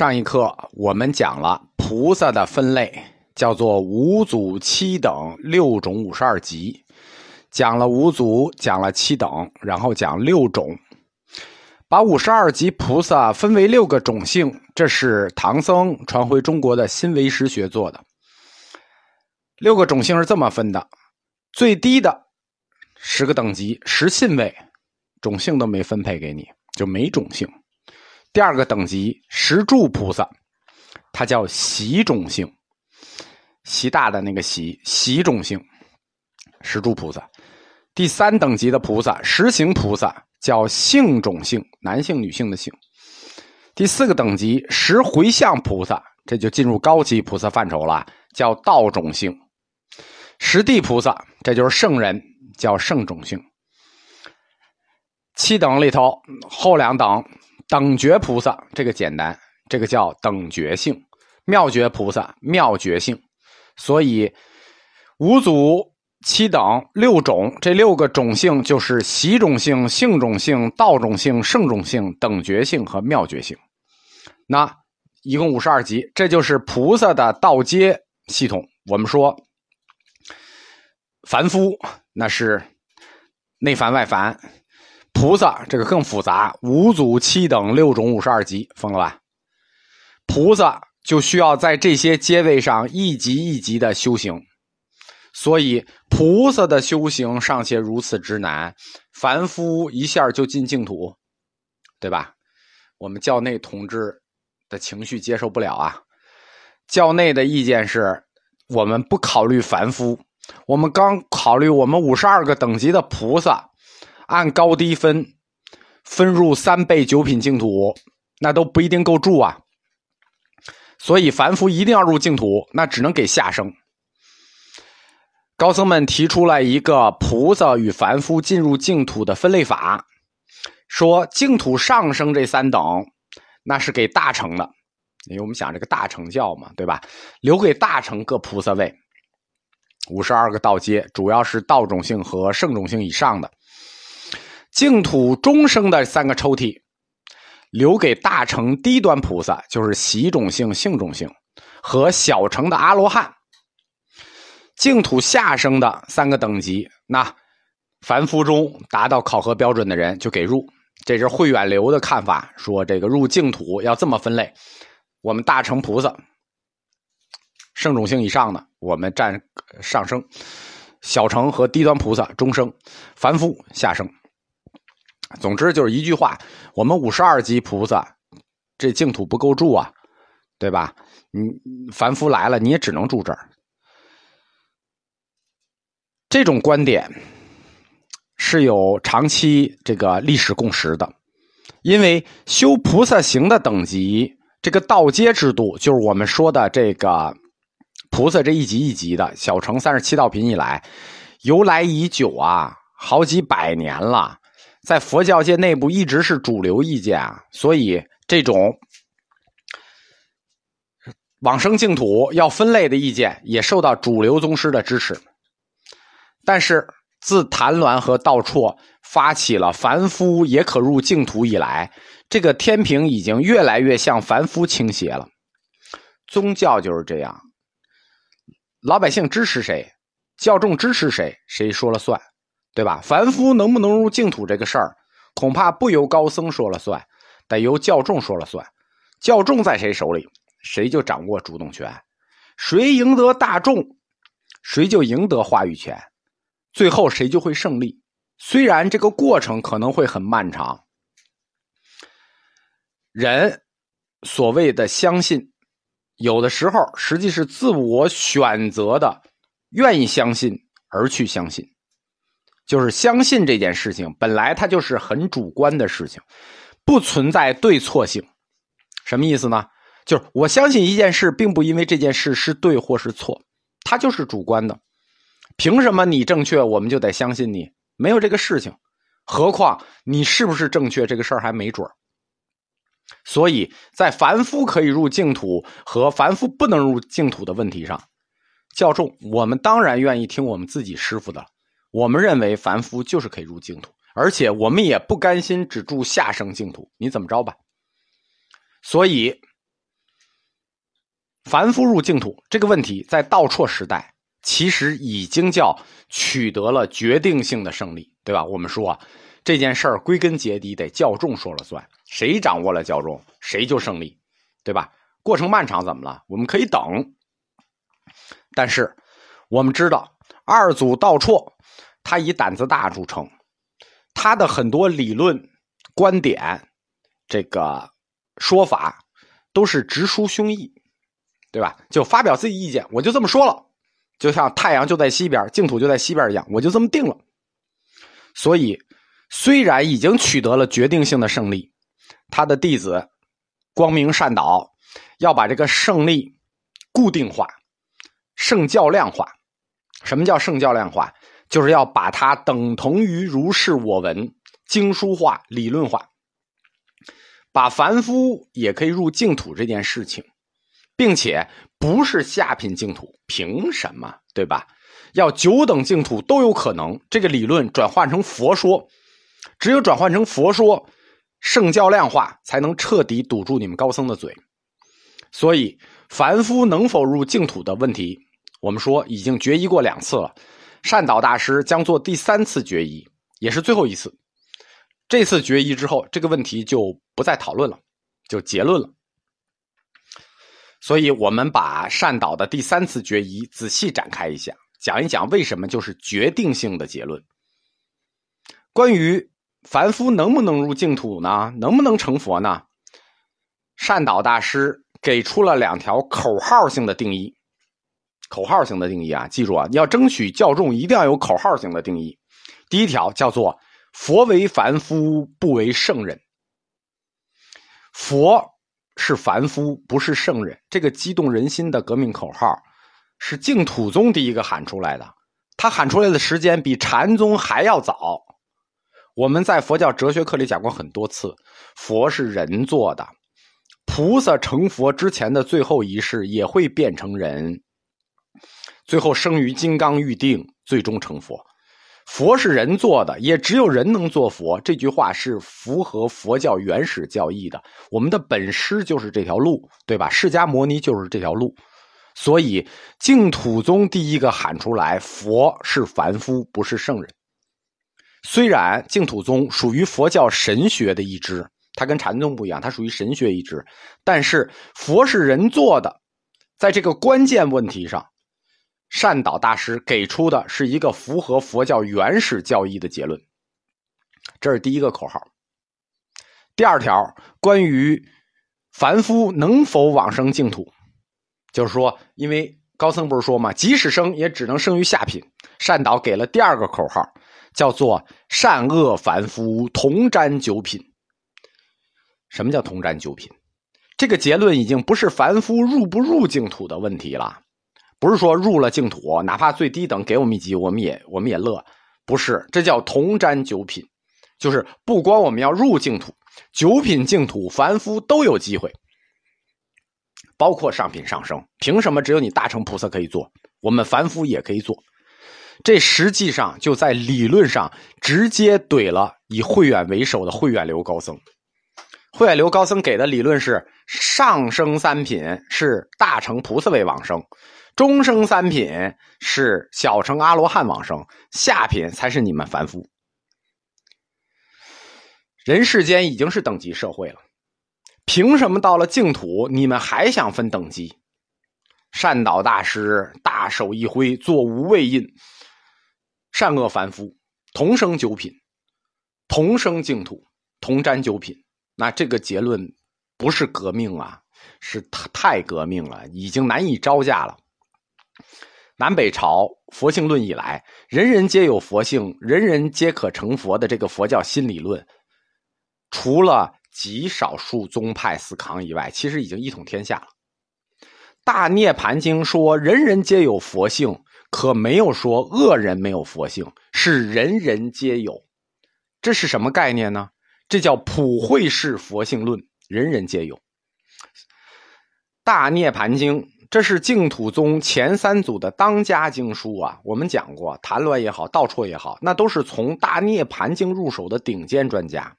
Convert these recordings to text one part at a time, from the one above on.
上一课我们讲了菩萨的分类，叫做五祖七等六种五十二级。讲了五祖，讲了七等，然后讲六种，把五十二级菩萨分为六个种姓。这是唐僧传回中国的新唯识学做的。六个种姓是这么分的：最低的十个等级十信位，种姓都没分配给你，就没种姓。第二个等级石柱菩萨，它叫习种性，习大的那个习习种性，石柱菩萨。第三等级的菩萨十行菩萨叫性种性，男性女性的性。第四个等级十回向菩萨，这就进入高级菩萨范畴了，叫道种性。十地菩萨这就是圣人，叫圣种性。七等里头后两等。等觉菩萨这个简单，这个叫等觉性；妙觉菩萨妙觉性。所以五祖七等六种，这六个种性就是习种性、性种性、道种性、圣种性、等觉性和妙觉性。那一共五十二级，这就是菩萨的道阶系统。我们说凡夫那是内凡外凡。菩萨这个更复杂，五祖七等六种五十二级，疯了吧？菩萨就需要在这些阶位上一级一级的修行，所以菩萨的修行尚且如此之难，凡夫一下就进净土，对吧？我们教内同志的情绪接受不了啊！教内的意见是我们不考虑凡夫，我们刚考虑我们五十二个等级的菩萨。按高低分，分入三倍九品净土，那都不一定够住啊。所以凡夫一定要入净土，那只能给下生。高僧们提出来一个菩萨与凡夫进入净土的分类法，说净土上升这三等，那是给大乘的，因为我们讲这个大乘教嘛，对吧？留给大乘各菩萨位，五十二个道阶，主要是道种性和圣种性以上的。净土中生的三个抽屉，留给大乘低端菩萨，就是习种性、性种性和小乘的阿罗汉。净土下生的三个等级，那凡夫中达到考核标准的人就给入。这是慧远流的看法，说这个入净土要这么分类：我们大乘菩萨，圣种性以上的，我们占上升；小乘和低端菩萨中生，凡夫下生。总之就是一句话：我们五十二级菩萨，这净土不够住啊，对吧？你凡夫来了，你也只能住这儿。这种观点是有长期这个历史共识的，因为修菩萨行的等级，这个道阶制度，就是我们说的这个菩萨这一级一级的，小乘三十七道品以来，由来已久啊，好几百年了。在佛教界内部一直是主流意见啊，所以这种往生净土要分类的意见也受到主流宗师的支持。但是自谭鸾和道绰发起了凡夫也可入净土以来，这个天平已经越来越向凡夫倾斜了。宗教就是这样，老百姓支持谁，教众支持谁，谁说了算。对吧？凡夫能不能入净土这个事儿，恐怕不由高僧说了算，得由教众说了算。教众在谁手里，谁就掌握主动权。谁赢得大众，谁就赢得话语权。最后谁就会胜利。虽然这个过程可能会很漫长。人所谓的相信，有的时候实际是自我选择的，愿意相信而去相信。就是相信这件事情本来它就是很主观的事情，不存在对错性。什么意思呢？就是我相信一件事，并不因为这件事是对或是错，它就是主观的。凭什么你正确，我们就得相信你？没有这个事情。何况你是不是正确，这个事儿还没准所以在凡夫可以入净土和凡夫不能入净土的问题上，教众我们当然愿意听我们自己师傅的。我们认为凡夫就是可以入净土，而且我们也不甘心只住下生净土。你怎么着吧？所以凡夫入净土这个问题，在道绰时代其实已经叫取得了决定性的胜利，对吧？我们说这件事儿归根结底得教众说了算，谁掌握了教众，谁就胜利，对吧？过程漫长怎么了？我们可以等。但是我们知道，二祖道绰他以胆子大著称，他的很多理论观点，这个说法都是直抒胸臆。对吧？就发表自己意见，我就这么说了，就像太阳就在西边，净土就在西边一样，我就这么定了。所以，虽然已经取得了决定性的胜利，他的弟子光明善导要把这个胜利固定化、圣教量化。什么叫圣教量化？就是要把它等同于如是我闻、经书化、理论化，把凡夫也可以入净土这件事情。并且不是下品净土，凭什么？对吧？要九等净土都有可能。这个理论转换成佛说，只有转换成佛说，圣教量化，才能彻底堵住你们高僧的嘴。所以，凡夫能否入净土的问题，我们说已经决议过两次了。善导大师将做第三次决议，也是最后一次。这次决议之后，这个问题就不再讨论了，就结论了。所以，我们把善导的第三次决议仔细展开一下，讲一讲为什么就是决定性的结论。关于凡夫能不能入净土呢？能不能成佛呢？善导大师给出了两条口号性的定义。口号型的定义啊，记住啊，你要争取教众，一定要有口号型的定义。第一条叫做“佛为凡夫，不为圣人”。佛。是凡夫，不是圣人。这个激动人心的革命口号，是净土宗第一个喊出来的。他喊出来的时间比禅宗还要早。我们在佛教哲学课里讲过很多次，佛是人做的，菩萨成佛之前的最后一世也会变成人，最后生于金刚玉定，最终成佛。佛是人做的，也只有人能做佛。这句话是符合佛教原始教义的。我们的本师就是这条路，对吧？释迦牟尼就是这条路。所以净土宗第一个喊出来，佛是凡夫，不是圣人。虽然净土宗属于佛教神学的一支，它跟禅宗不一样，它属于神学一支，但是佛是人做的，在这个关键问题上。善导大师给出的是一个符合佛教原始教义的结论，这是第一个口号。第二条，关于凡夫能否往生净土，就是说，因为高僧不是说嘛，即使生也只能生于下品。善导给了第二个口号，叫做“善恶凡夫同沾九品”。什么叫同沾九品？这个结论已经不是凡夫入不入净土的问题了。不是说入了净土，哪怕最低等给我们一级，我们也我们也乐。不是，这叫同沾九品，就是不光我们要入净土，九品净土凡夫都有机会，包括上品上升。凭什么只有你大乘菩萨可以做，我们凡夫也可以做？这实际上就在理论上直接怼了以慧远为首的慧远流高僧。慧远流高僧给的理论是：上升三品是大乘菩萨为往生。中生三品是小乘阿罗汉往生，下品才是你们凡夫。人世间已经是等级社会了，凭什么到了净土你们还想分等级？善导大师大手一挥，作无畏印，善恶凡夫同生九品，同生净土，同沾九品。那这个结论不是革命啊，是太革命了，已经难以招架了。南北朝佛性论以来，人人皆有佛性，人人皆可成佛的这个佛教新理论，除了极少数宗派死扛以外，其实已经一统天下了。大涅盘经说人人皆有佛性，可没有说恶人没有佛性，是人人皆有。这是什么概念呢？这叫普惠式佛性论，人人皆有。大涅盘经。这是净土宗前三祖的当家经书啊！我们讲过，谭鸾也好，道绰也好，那都是从《大涅盘经》入手的顶尖专家。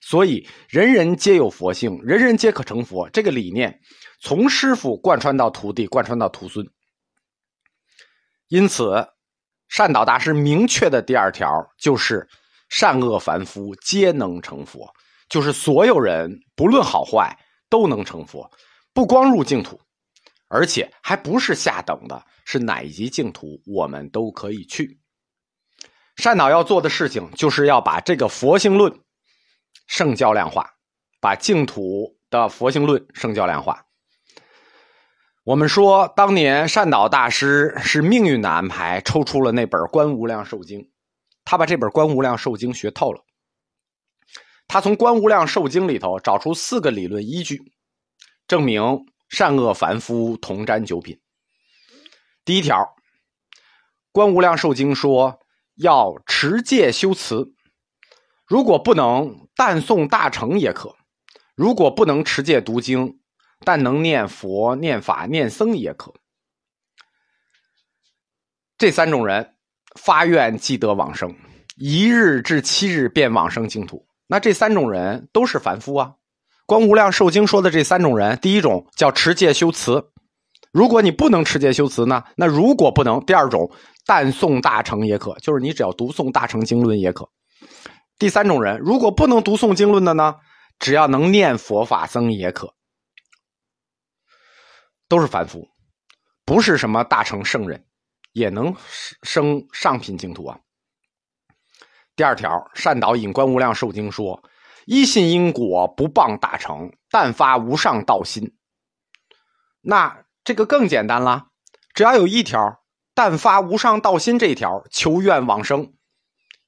所以人人皆有佛性，人人皆可成佛。这个理念从师傅贯穿到徒弟，贯穿到徒孙。因此，善导大师明确的第二条就是：“善恶凡夫皆能成佛。”就是所有人不论好坏都能成佛，不光入净土，而且还不是下等的，是哪一级净土我们都可以去。善导要做的事情，就是要把这个佛性论圣教量化，把净土的佛性论圣教量化。我们说，当年善导大师是命运的安排，抽出了那本《观无量寿经》，他把这本《观无量寿经》学透了。他从《观无量寿经》里头找出四个理论依据，证明善恶凡夫同沾九品。第一条，《观无量寿经》说要持戒修慈，如果不能，但诵大乘也可；如果不能持戒读经，但能念佛、念法、念僧也可。这三种人发愿即得往生，一日至七日便往生净土。那这三种人都是凡夫啊，《观无量寿经》说的这三种人，第一种叫持戒修慈，如果你不能持戒修慈呢，那如果不能，第二种但诵大乘也可，就是你只要读诵大乘经论也可。第三种人，如果不能读诵经论的呢，只要能念佛法僧也可，都是凡夫，不是什么大乘圣人，也能升上品净土啊。第二条，善导引《观无量寿经》说：“一信因果，不谤大乘，但发无上道心。”那这个更简单了，只要有一条“但发无上道心”这一条，求愿往生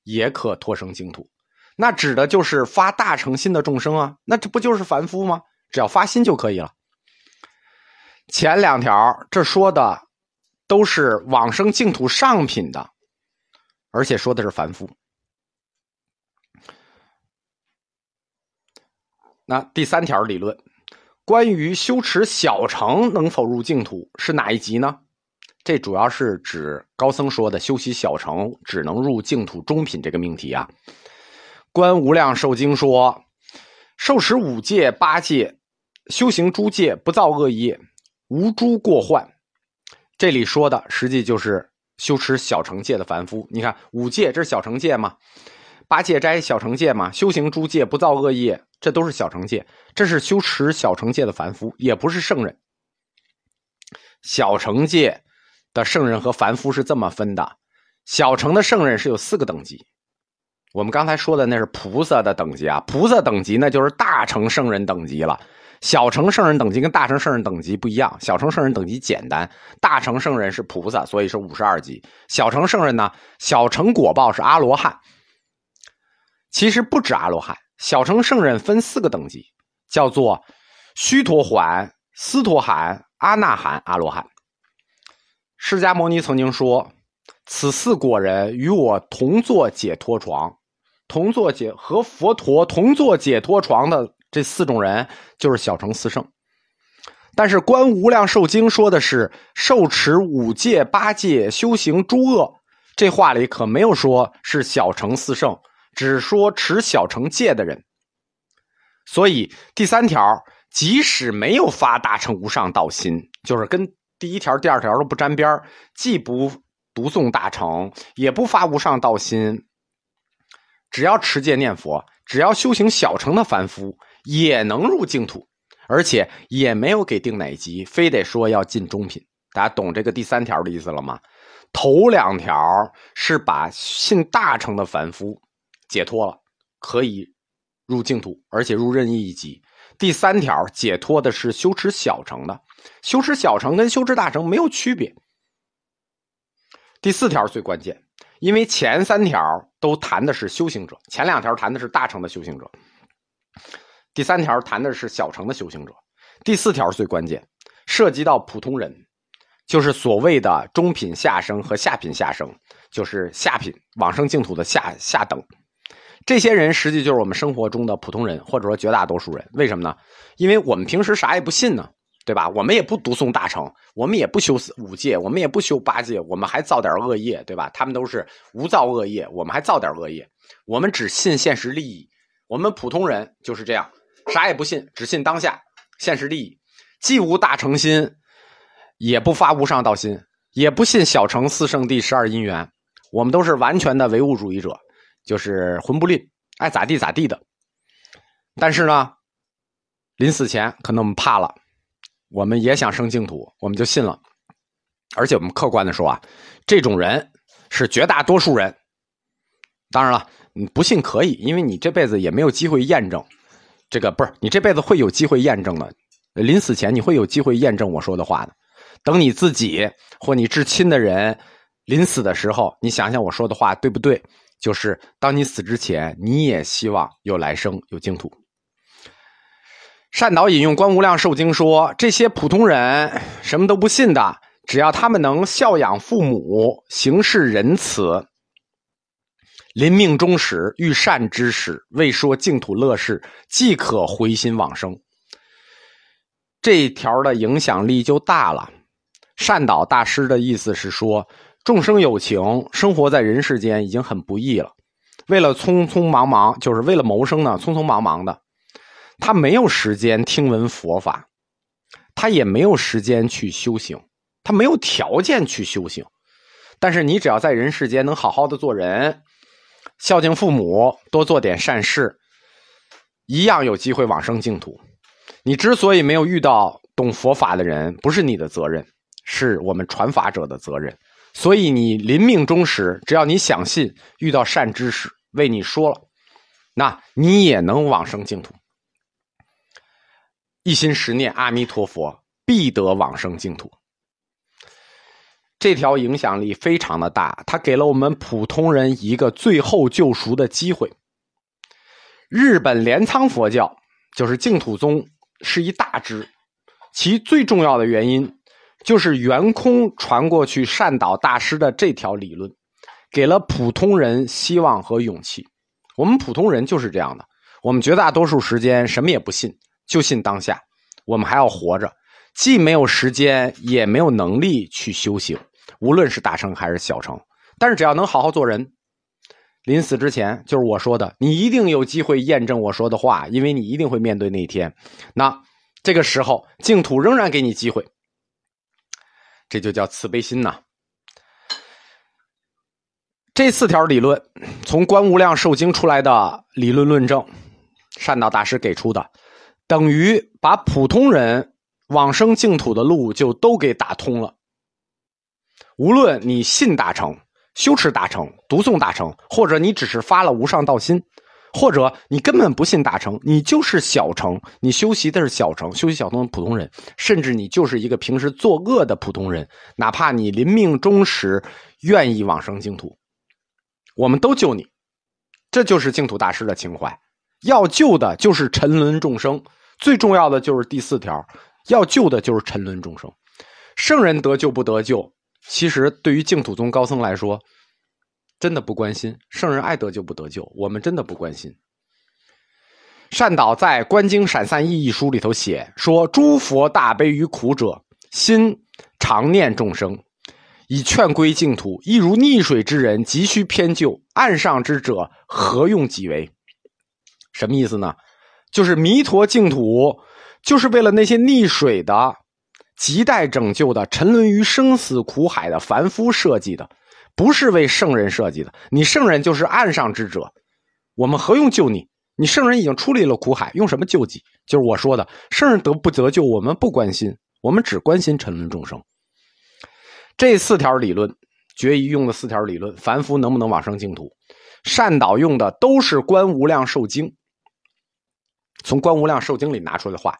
也可脱生净土。那指的就是发大乘心的众生啊。那这不就是凡夫吗？只要发心就可以了。前两条这说的都是往生净土上品的，而且说的是凡夫。那第三条理论，关于修持小乘能否入净土是哪一集呢？这主要是指高僧说的修习小乘只能入净土中品这个命题啊。观无量寿经说，受持五戒八戒，修行诸戒不造恶业，无诸过患。这里说的实际就是修持小乘戒的凡夫。你看五戒这是小乘戒吗？八戒斋小乘戒嘛，修行诸戒不造恶业。这都是小乘戒，这是修持小乘戒的凡夫，也不是圣人。小乘戒的圣人和凡夫是这么分的：小乘的圣人是有四个等级。我们刚才说的那是菩萨的等级啊，菩萨等级那就是大乘圣人等级了。小乘圣人等级跟大乘圣人等级不一样，小乘圣人等级简单，大乘圣人是菩萨，所以是五十二级。小乘圣人呢，小乘果报是阿罗汉。其实不止阿罗汉。小乘圣人分四个等级，叫做须陀洹、斯陀含、阿那含、阿罗汉。释迦牟尼曾经说：“此四果人与我同坐解脱床，同坐解和佛陀同坐解脱床的这四种人，就是小乘四圣。”但是《观无量寿经》说的是受持五戒八戒，修行诸恶，这话里可没有说是小乘四圣。只说持小乘戒的人，所以第三条，即使没有发大乘无上道心，就是跟第一条、第二条都不沾边既不读诵大乘，也不发无上道心，只要持戒念佛，只要修行小乘的凡夫，也能入净土，而且也没有给定哪级，非得说要进中品。大家懂这个第三条的意思了吗？头两条是把信大乘的凡夫。解脱了，可以入净土，而且入任意一级。第三条解脱的是修持小乘的，修持小乘跟修持大乘没有区别。第四条最关键，因为前三条都谈的是修行者，前两条谈的是大乘的修行者，第三条谈的是小乘的修行者。第四条最关键，涉及到普通人，就是所谓的中品下生和下品下生，就是下品往生净土的下下等。这些人实际就是我们生活中的普通人，或者说绝大多数人。为什么呢？因为我们平时啥也不信呢，对吧？我们也不读诵大乘，我们也不修四五戒，我们也不修八戒，我们还造点恶业，对吧？他们都是无造恶业，我们还造点恶业。我们只信现实利益，我们普通人就是这样，啥也不信，只信当下现实利益，既无大乘心，也不发无上道心，也不信小乘四圣谛十二因缘。我们都是完全的唯物主义者，就是魂不吝，爱咋地咋地的。但是呢，临死前可能我们怕了，我们也想生净土，我们就信了。而且我们客观的说啊，这种人是绝大多数人。当然了，你不信可以，因为你这辈子也没有机会验证。这个不是你这辈子会有机会验证的，临死前你会有机会验证我说的话的。等你自己或你至亲的人。临死的时候，你想想我说的话对不对？就是当你死之前，你也希望有来生、有净土。善导引用《观无量寿经》说：“这些普通人什么都不信的，只要他们能孝养父母、行事仁慈、临命终时遇善知识，未说净土乐事，即可回心往生。”这一条的影响力就大了。善导大师的意思是说。众生有情，生活在人世间已经很不易了。为了匆匆忙忙，就是为了谋生呢，匆匆忙忙的，他没有时间听闻佛法，他也没有时间去修行，他没有条件去修行。但是你只要在人世间能好好的做人，孝敬父母，多做点善事，一样有机会往生净土。你之所以没有遇到懂佛法的人，不是你的责任，是我们传法者的责任。所以你临命终时，只要你想信，遇到善知识为你说了，那你也能往生净土。一心十念阿弥陀佛，必得往生净土。这条影响力非常的大，它给了我们普通人一个最后救赎的机会。日本镰仓佛教就是净土宗，是一大支，其最重要的原因。就是圆空传过去善导大师的这条理论，给了普通人希望和勇气。我们普通人就是这样的，我们绝大多数时间什么也不信，就信当下。我们还要活着，既没有时间，也没有能力去修行，无论是大成还是小成。但是只要能好好做人，临死之前，就是我说的，你一定有机会验证我说的话，因为你一定会面对那一天。那这个时候，净土仍然给你机会。这就叫慈悲心呐。这四条理论，从《观无量寿经》出来的理论论证，善导大师给出的，等于把普通人往生净土的路就都给打通了。无论你信大乘、修持大乘、读诵大乘，或者你只是发了无上道心。或者你根本不信大乘，你就是小乘，你修习的是小乘，修习小乘的普通人，甚至你就是一个平时作恶的普通人，哪怕你临命终时愿意往生净土，我们都救你，这就是净土大师的情怀。要救的就是沉沦众生，最重要的就是第四条，要救的就是沉沦众生。圣人得救不得救，其实对于净土宗高僧来说。真的不关心，圣人爱得救不得救，我们真的不关心。善导在《观经闪散意义》书里头写说：“诸佛大悲于苦者，心常念众生，以劝归净土，亦如溺水之人急需偏救，岸上之者何用己为？”什么意思呢？就是弥陀净土，就是为了那些溺水的、亟待拯救的、沉沦于生死苦海的凡夫设计的。不是为圣人设计的，你圣人就是岸上之者，我们何用救你？你圣人已经出离了苦海，用什么救济？就是我说的，圣人得不得救，我们不关心，我们只关心沉沦众生。这四条理论，决疑用的四条理论，凡夫能不能往生净土？善导用的都是《观无量寿经》，从《观无量寿经》里拿出来的话。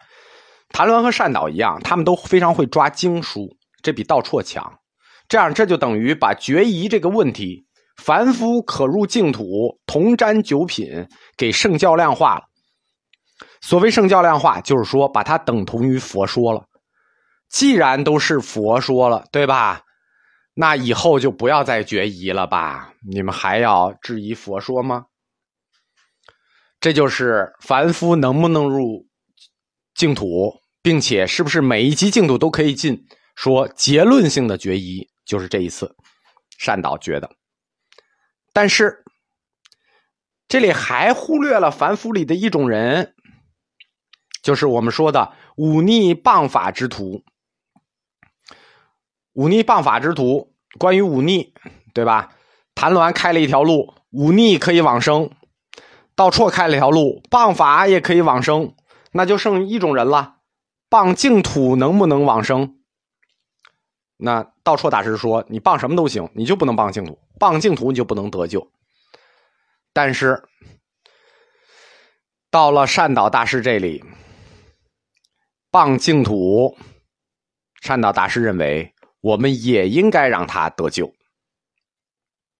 谭鸾和善导一样，他们都非常会抓经书，这比道绰强。这样，这就等于把决疑这个问题，凡夫可入净土，同沾九品，给圣教量化了。所谓圣教量化，就是说把它等同于佛说了。既然都是佛说了，对吧？那以后就不要再决疑了吧？你们还要质疑佛说吗？这就是凡夫能不能入净土，并且是不是每一级净土都可以进？说结论性的决疑。就是这一次，善导觉得，但是这里还忽略了凡夫里的一种人，就是我们说的忤逆谤法之徒。忤逆谤法之徒，关于忤逆，对吧？谭鸾开了一条路，忤逆可以往生；道绰开了一条路，谤法也可以往生。那就剩一种人了，谤净土能不能往生？那道绰大师说：“你谤什么都行，你就不能谤净土。谤净土你就不能得救。”但是到了善导大师这里，谤净土，善导大师认为我们也应该让他得救。